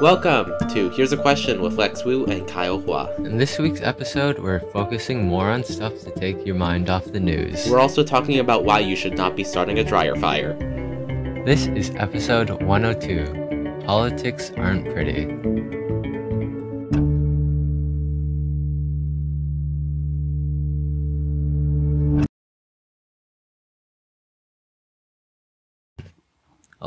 Welcome to Here's a Question with Lex Wu and Kyle Hua. In this week's episode, we're focusing more on stuff to take your mind off the news. We're also talking about why you should not be starting a dryer fire. This is episode 102 Politics Aren't Pretty.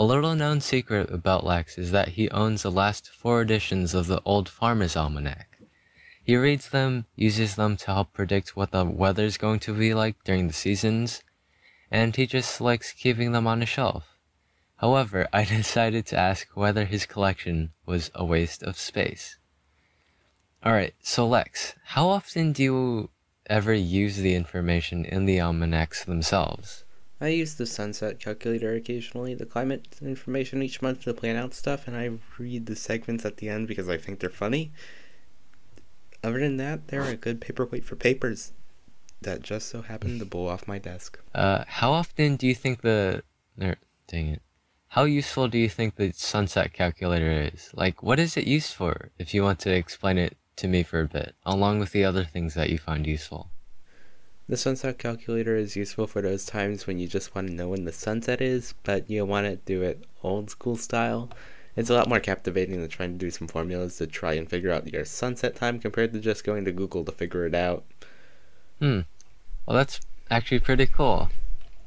A little known secret about Lex is that he owns the last four editions of the Old Farmer's Almanac. He reads them, uses them to help predict what the weather's going to be like during the seasons, and he just likes keeping them on a shelf. However, I decided to ask whether his collection was a waste of space. Alright, so Lex, how often do you ever use the information in the almanacs themselves? I use the sunset calculator occasionally, the climate information each month to plan out stuff, and I read the segments at the end because I think they're funny. Other than that, they're a good paperweight for papers that just so happen to blow off my desk. Uh, how often do you think the. Dang it. How useful do you think the sunset calculator is? Like, what is it used for, if you want to explain it to me for a bit, along with the other things that you find useful? The sunset calculator is useful for those times when you just want to know when the sunset is, but you want to do it old school style. It's a lot more captivating than trying to do some formulas to try and figure out your sunset time compared to just going to Google to figure it out. Hmm. Well, that's actually pretty cool.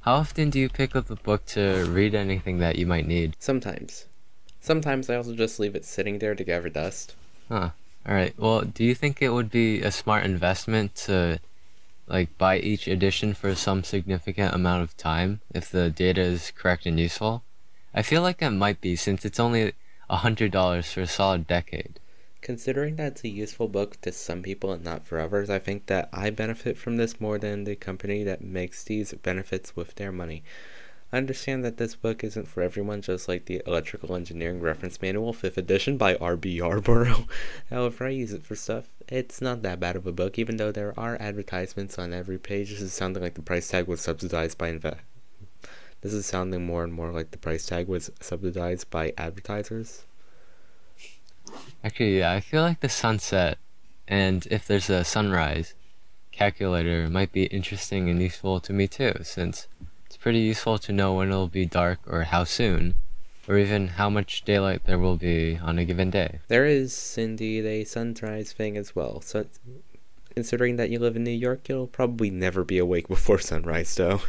How often do you pick up the book to read anything that you might need? Sometimes. Sometimes I also just leave it sitting there to gather dust. Huh. Alright, well, do you think it would be a smart investment to like buy each edition for some significant amount of time if the data is correct and useful? I feel like it might be since it's only a hundred dollars for a solid decade. Considering that it's a useful book to some people and not for others, I think that I benefit from this more than the company that makes these benefits with their money. I understand that this book isn't for everyone, just like the Electrical Engineering Reference Manual, 5th edition by R.B. Yarbrough. However, I use it for stuff. It's not that bad of a book, even though there are advertisements on every page. This is sounding like the price tag was subsidized by inve- This is sounding more and more like the price tag was subsidized by advertisers. Actually, yeah, I feel like the sunset and if there's a sunrise calculator might be interesting and useful to me too, since pretty useful to know when it'll be dark or how soon, or even how much daylight there will be on a given day. There is indeed a sunrise thing as well. So, considering that you live in New York, you'll probably never be awake before sunrise, though.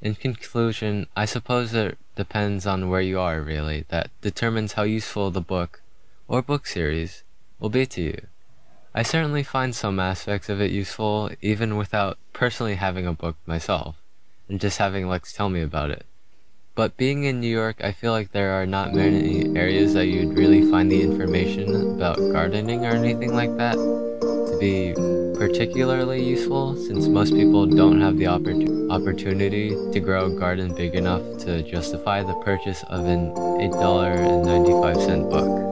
In conclusion, I suppose it depends on where you are, really, that determines how useful the book or book series will be to you. I certainly find some aspects of it useful even without personally having a book myself, and just having Lex tell me about it. But being in New York, I feel like there are not many areas that you'd really find the information about gardening or anything like that to be particularly useful since most people don't have the oppor- opportunity to grow a garden big enough to justify the purchase of an $8.95 book.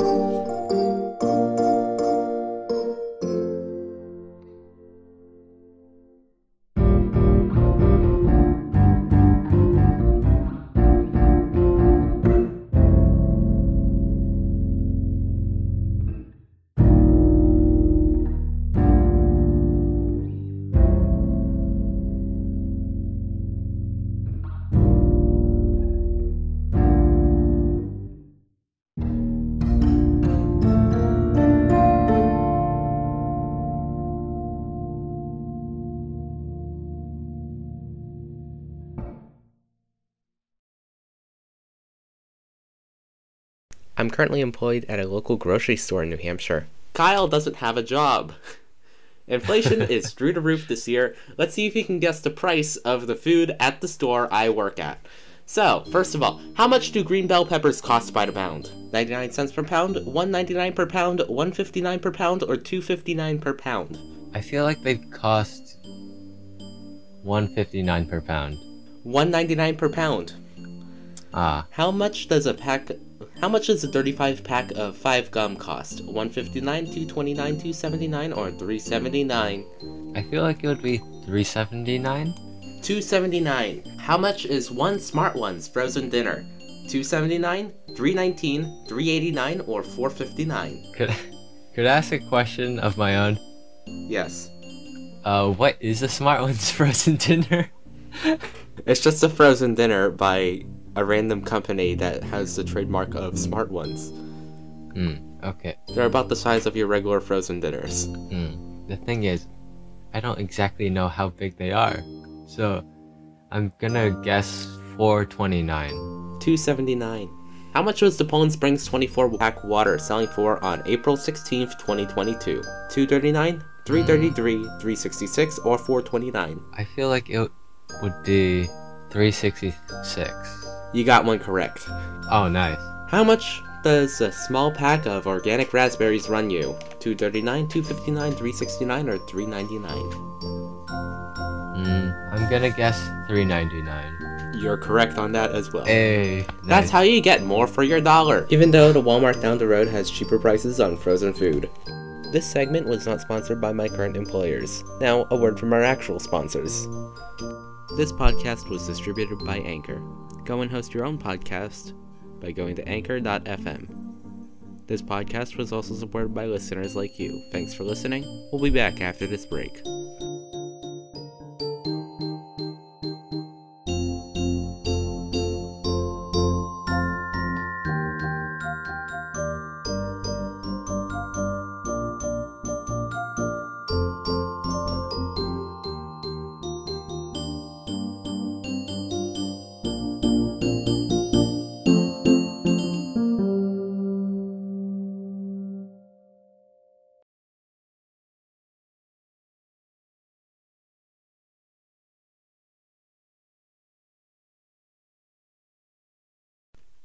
I'm currently employed at a local grocery store in New Hampshire. Kyle doesn't have a job. Inflation is through the roof this year. Let's see if you can guess the price of the food at the store I work at. So, first of all, how much do green bell peppers cost by the pound? 99 cents per pound, 1.99 per pound, 1.59 per pound, or 2.59 per pound? I feel like they cost 159 per pound. 1.99 per pound. Ah, How much does a pack How much does a 35 pack of 5 gum cost? 159, 229, 279, or 379? I feel like it would be 379. 279. How much is one Smart Ones frozen dinner? 279, 319, 389, or 459? Could could I ask a question of my own? Yes. Uh, what is a Smart Ones frozen dinner? It's just a frozen dinner by a random company that has the trademark of Smart Ones. Hmm. Okay. They're about the size of your regular frozen dinners. Hmm. The thing is, I don't exactly know how big they are, so I'm gonna guess 429. 279. How much was the Poland Springs 24 pack water selling for on April 16th, 2022? 239, 333, 366, or 429? I feel like it would be 366. You got one correct. Oh, nice. How much does a small pack of organic raspberries run you? 239, 259, 369, or 399? Hmm. I'm gonna guess 399. You're correct on that as well. Hey. That's nice. how you get more for your dollar. Even though the Walmart down the road has cheaper prices on frozen food. This segment was not sponsored by my current employers. Now, a word from our actual sponsors. This podcast was distributed by Anchor. Go and host your own podcast by going to anchor.fm. This podcast was also supported by listeners like you. Thanks for listening. We'll be back after this break.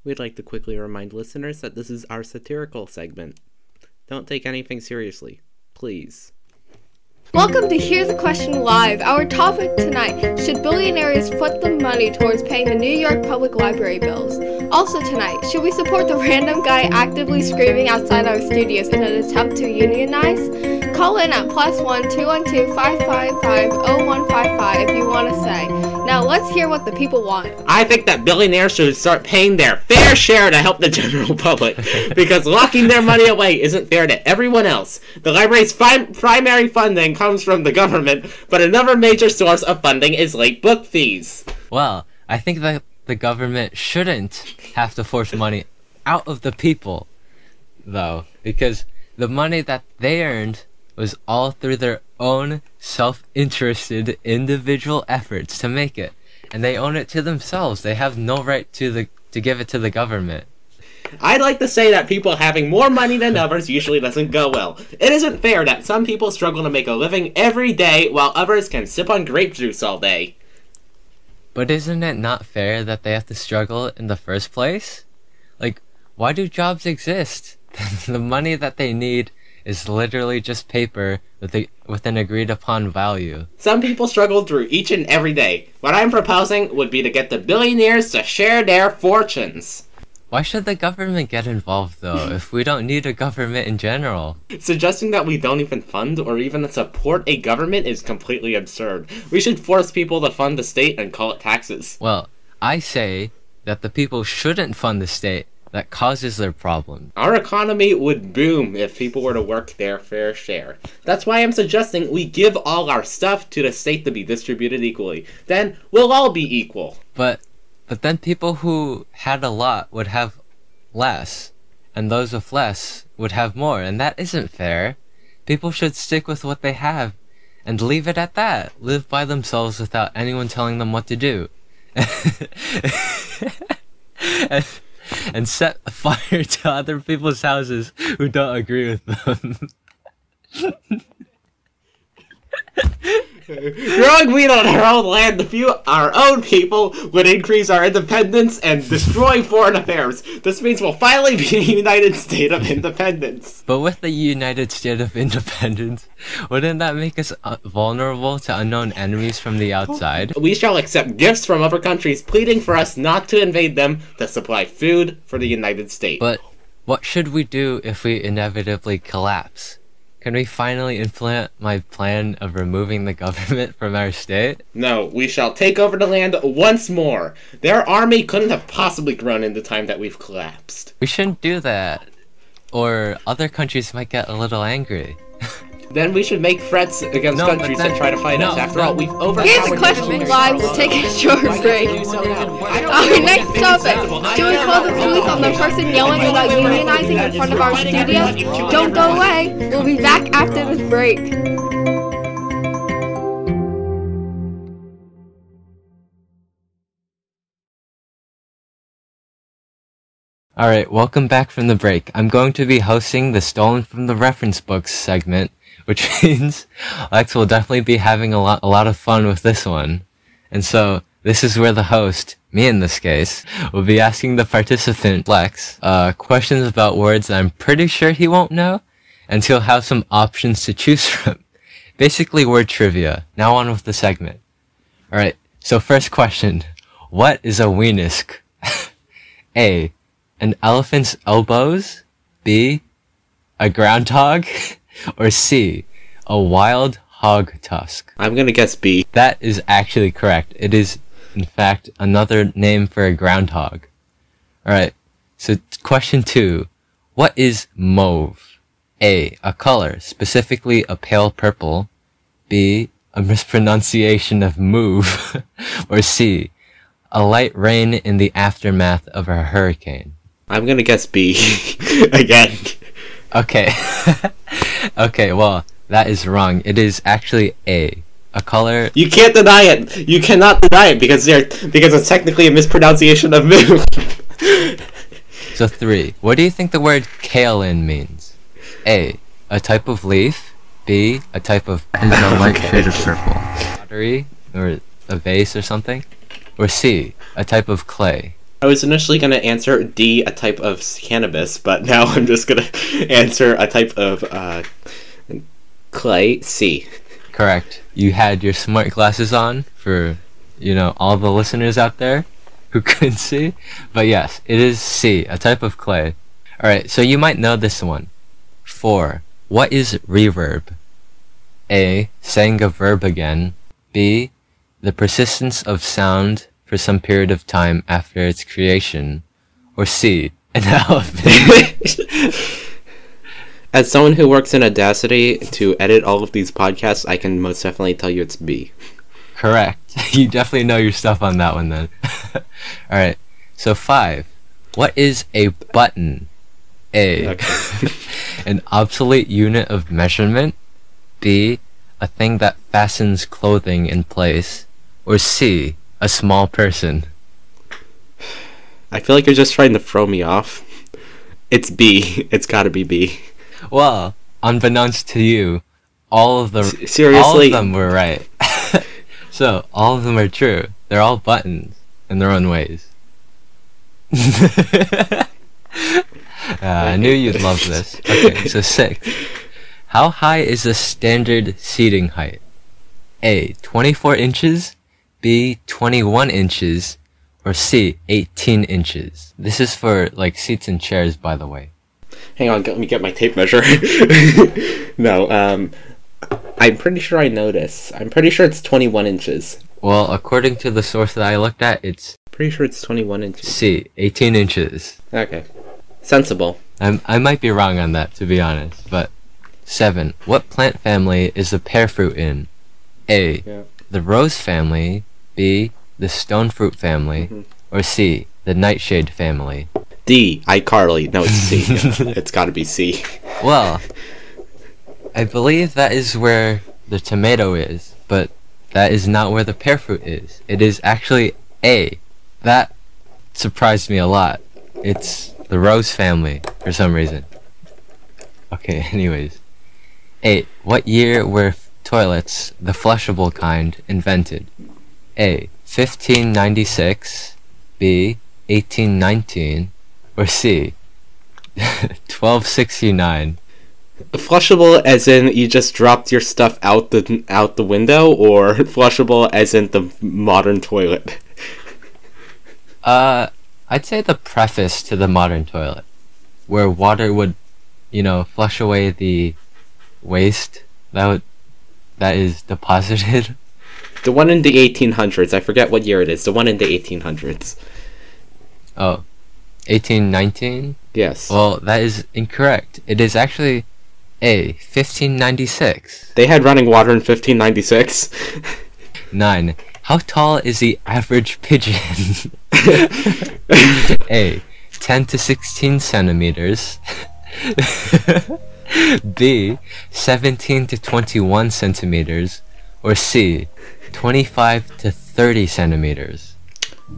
We'd like to quickly remind listeners that this is our satirical segment. Don't take anything seriously. Please. Welcome to Hear the Question Live. Our topic tonight should billionaires foot the money towards paying the New York Public Library bills? Also, tonight, should we support the random guy actively screaming outside our studios in an attempt to unionize? Call in at plus one two one two five five five zero one five five if you want to say. Now, let's hear what the people want. I think that billionaires should start paying their fair share to help the general public because locking their money away isn't fair to everyone else. The library's fi- primary funding comes from the government, but another major source of funding is late book fees. Well, I think that the government shouldn't have to force money out of the people, though, because the money that they earned was all through their own self-interested individual efforts to make it, and they own it to themselves. They have no right to the to give it to the government. I'd like to say that people having more money than others usually doesn't go well. It isn't fair that some people struggle to make a living every day while others can sip on grape juice all day. But isn't it not fair that they have to struggle in the first place? Like, why do jobs exist? the money that they need is literally just paper with, a, with an agreed upon value. Some people struggle through each and every day. What I'm proposing would be to get the billionaires to share their fortunes. Why should the government get involved though, if we don't need a government in general? Suggesting that we don't even fund or even support a government is completely absurd. We should force people to fund the state and call it taxes. Well, I say that the people shouldn't fund the state that causes their problem. Our economy would boom if people were to work their fair share. That's why I'm suggesting we give all our stuff to the state to be distributed equally. Then we'll all be equal. But but then people who had a lot would have less, and those with less would have more, and that isn't fair. People should stick with what they have and leave it at that. Live by themselves without anyone telling them what to do. and, and set fire to other people's houses who don't agree with them. Growing wheat on our own land to fuel our own people would increase our independence and destroy foreign affairs. This means we'll finally be a united state of independence. But with the United State of Independence, wouldn't that make us uh, vulnerable to unknown enemies from the outside? We shall accept gifts from other countries, pleading for us not to invade them to supply food for the United States. But what should we do if we inevitably collapse? Can we finally implement my plan of removing the government from our state? No, we shall take over the land once more. Their army couldn't have possibly grown in the time that we've collapsed. We shouldn't do that. Or other countries might get a little angry. Then we should make threats against No, countries then- that try to fight no, us. After no. all, we've overpowered Here's the them question with our We'll take a short break. we do so now? I don't Our next topic. Do we don't call the think police on the person yelling about unionizing in front of our studio? Don't go away. We'll be back after this break. Alright, welcome back from the break. I'm going to be hosting the Stolen from the Reference Books segment, which means Lex will definitely be having a lot, a lot of fun with this one. And so, this is where the host, me in this case, will be asking the participant, Lex, uh, questions about words that I'm pretty sure he won't know, and he'll have some options to choose from. Basically word trivia. Now on with the segment. Alright, so first question. What is a weenusk? A. An elephant's elbows? B. A groundhog? Or C. A wild hog tusk? I'm gonna guess B. That is actually correct. It is, in fact, another name for a groundhog. Alright, so question two. What is mauve? A. A color, specifically a pale purple. B. A mispronunciation of move. or C. A light rain in the aftermath of a hurricane. I'm gonna guess B again. Okay. okay, well, that is wrong. It is actually A. A color You can't deny it. You cannot deny it because they're because it's technically a mispronunciation of move. So three. What do you think the word kaolin means? A. A type of leaf. B. A type of a light Okay. shade of purple. Pottery or a vase or something. Or C. A type of clay. I was initially gonna answer D, a type of cannabis, but now I'm just gonna answer a type of uh, clay. C. Correct. You had your smart glasses on for, you know, all the listeners out there who couldn't see. But yes, it is C. A type of clay. Alright, so you might know this one. Four. What is reverb? A. Saying a verb again. B. The persistence of sound for some period of time after its creation. Or C. An elephant. As someone who works in Audacity to edit all of these podcasts, I can most definitely tell you it's B. Correct. You definitely know your stuff on that one then. Alright, so five. What is a button? A. Okay. An obsolete unit of measurement. B. A thing that fastens clothing in place. Or C. A small person. I feel like you're just trying to throw me off. It's B. It's gotta be B. Well, unbeknownst to you, all of the S- all seriously? of them were right. so all of them are true. They're all buttons in their own ways. Uh, I knew you'd love this. Okay, so six. How high is the standard seating height? A. 24 inches. B. 21 inches. Or C. 18 inches. This is for like seats and chairs, by the way. Hang on, let me get my tape measure. no, um, I'm pretty sure I know this. I'm pretty sure it's 21 inches. Well, according to the source that I looked at, it's Pretty sure it's 21 inches. C. 18 inches. Okay. Sensible. I'm, I might be wrong on that, to be honest, but. 7. What plant family is the pear fruit in? A. Yeah. The rose family. B. The stone fruit family. Mhm. Or C. The nightshade family. D. iCarly. No, it's C. It's gotta be C. Well, I believe that is where the tomato is, but that is not where the pear fruit is. It is actually A. That surprised me a lot. It's the rose family for some reason. Okay, anyways. 8. What year were toilets, the flushable kind, invented? A. 1596, B. 1819, or C. 1269? Flushable as in you just dropped your stuff out the out the window, or flushable as in the modern toilet? Uh, I'd say the preface to the modern toilet, where water would, you know, flush away the waste that would, that is deposited. The one in the 1800s. I forget what year it is. The one in the 1800s. Oh, 1819? Yes. Well, that is incorrect. It is actually A, 1596. They had running water in 1596. 9. How tall is the average pigeon? A, 10 to 16 centimeters. B, 17 to 21 centimeters. Or C, 25 to 30 centimeters.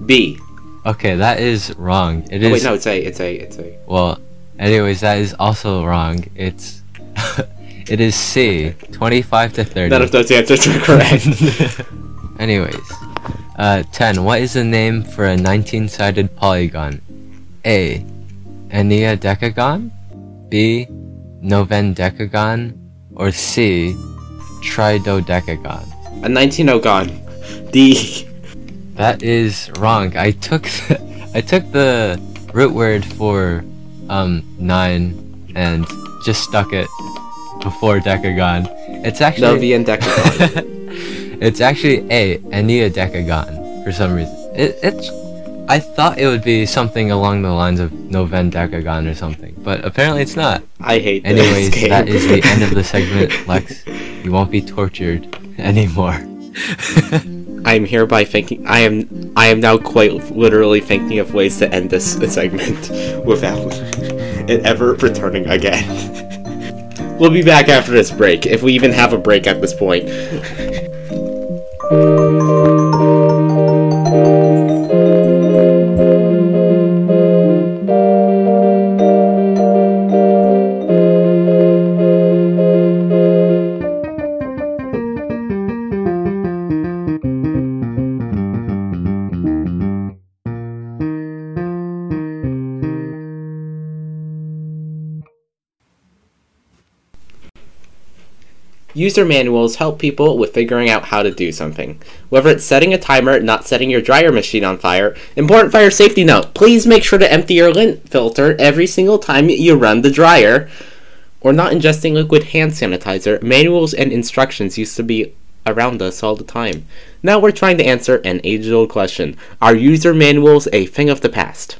B. Okay, that is wrong. It Oh, is wait, no, it's A. It's A. It's A. well. Anyways, that is also wrong. It's it is C, 25 to 30. None of those answers are correct. Anyways, uh, 10. What is the name for a 19-sided polygon? A. Enneadecagon? B. Novendecagon? Or C. Tridodecagon? A 19 gone. D. That is wrong. I took the, I took the root word for um nine and just stuck it before decagon. It's actually Novian decagon. it's actually a enneadecagon for some reason. It, it's I thought it would be something along the lines of novendecagon or something, but apparently it's not. I hate this Anyways, that is the end of the segment, Lex. You won't be tortured anymore. I am hereby thinking. I am. I am now quite literally thinking of ways to end this segment without it ever returning again. we'll be back after this break, if we even have a break at this point. User manuals help people with figuring out how to do something. Whether it's setting a timer, not setting your dryer machine on fire, important fire safety note please make sure to empty your lint filter every single time you run the dryer, or not ingesting liquid hand sanitizer. Manuals and instructions used to be around us all the time. Now we're trying to answer an age old question Are user manuals a thing of the past?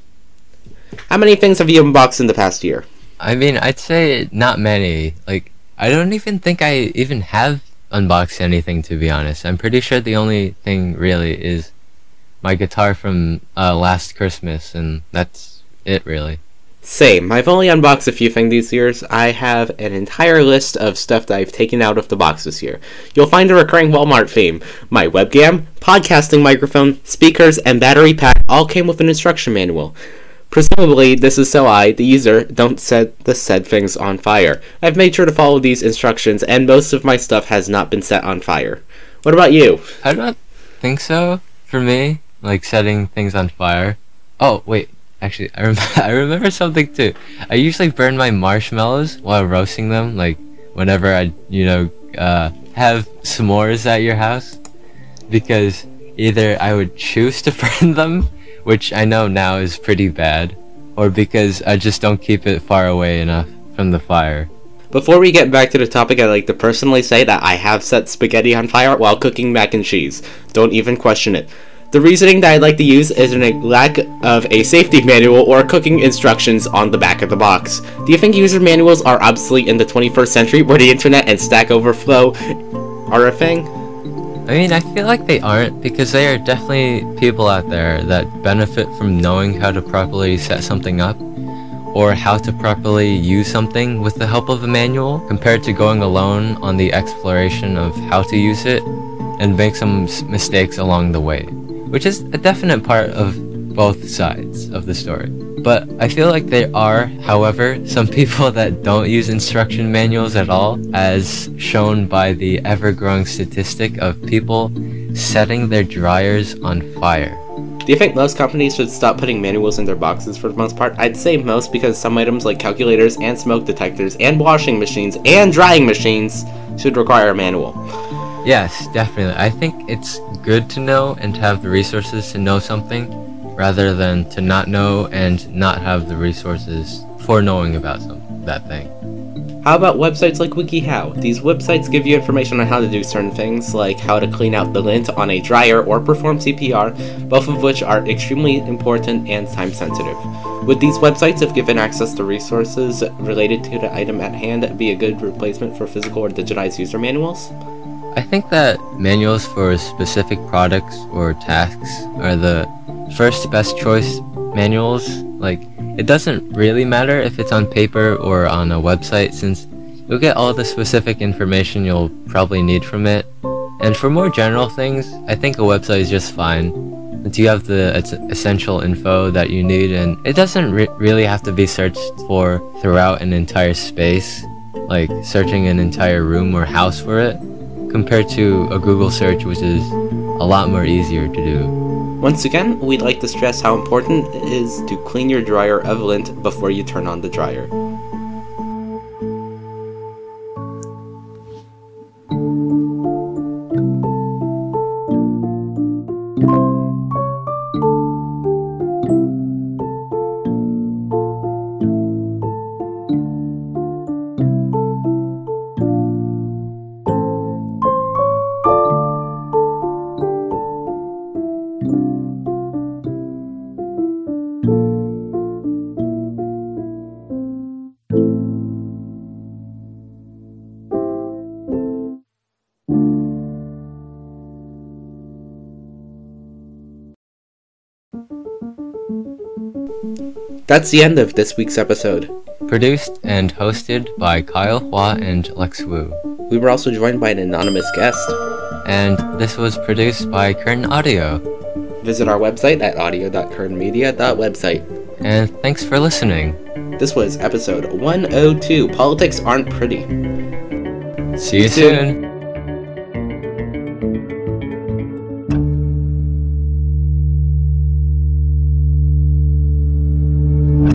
How many things have you unboxed in the past year? I mean, I'd say not many. Like, I don't even think I even have unboxed anything to be honest. I'm pretty sure the only thing really is my guitar from uh, last Christmas, and that's it really. Same. I've only unboxed a few things these years. I have an entire list of stuff that I've taken out of the box this year. You'll find a recurring Walmart theme. My webcam, podcasting microphone, speakers, and battery pack all came with an instruction manual. Presumably, this is so I, the user, don't set the said things on fire. I've made sure to follow these instructions, and most of my stuff has not been set on fire. What about you? I don't think so for me. Like setting things on fire. Oh wait, actually, I rem- I remember something too. I usually burn my marshmallows while roasting them. Like whenever I, you know, uh, have s'mores at your house, because either I would choose to burn them, which I know now is pretty bad, or because I just don't keep it far away enough from the fire. Before we get back to the topic, I'd like to personally say that I have set spaghetti on fire while cooking mac and cheese. Don't even question it. The reasoning that I'd like to use is a lack of a safety manual or cooking instructions on the back of the box. Do you think user manuals are obsolete in the 21st century where the internet and Stack Overflow are a thing? I mean, I feel like they aren't because there are definitely people out there that benefit from knowing how to properly set something up or how to properly use something with the help of a manual compared to going alone on the exploration of how to use it and make some mistakes along the way, which is a definite part of both sides of the story. But I feel like there are, however, some people that don't use instruction manuals at all, as shown by the ever growing statistic of people setting their dryers on fire. Do you think most companies should stop putting manuals in their boxes for the most part? I'd say most because some items like calculators and smoke detectors and washing machines and drying machines should require a manual. Yes, definitely. I think it's good to know and to have the resources to know something rather than to not know and not have the resources for knowing about some, that thing. How about websites like WikiHow? These websites give you information on how to do certain things, like how to clean out the lint on a dryer or perform CPR, both of which are extremely important and time sensitive. Would these websites, if given access to resources related to the item at hand, be a good replacement for physical or digitized user manuals? I think that manuals for specific products or tasks are the first best choice manuals. Like, it doesn't really matter if it's on paper or on a website since you'll get all the specific information you'll probably need from it. And for more general things, I think a website is just fine. Since you have the essential info that you need, and it doesn't re- really have to be searched for throughout an entire space, like searching an entire room or house for it compared to a Google search, which is a lot more easier to do. Once again, we'd like to stress how important it is to clean your dryer of lint before you turn on the dryer. That's the end of this week's episode. Produced and hosted by Kyle Hua and Lex Wu. We were also joined by an anonymous guest. And this was produced by Curtain Audio. Visit our website at audio.curtainmedia.website. And thanks for listening. This was episode 102 Politics Aren't Pretty. See you soon.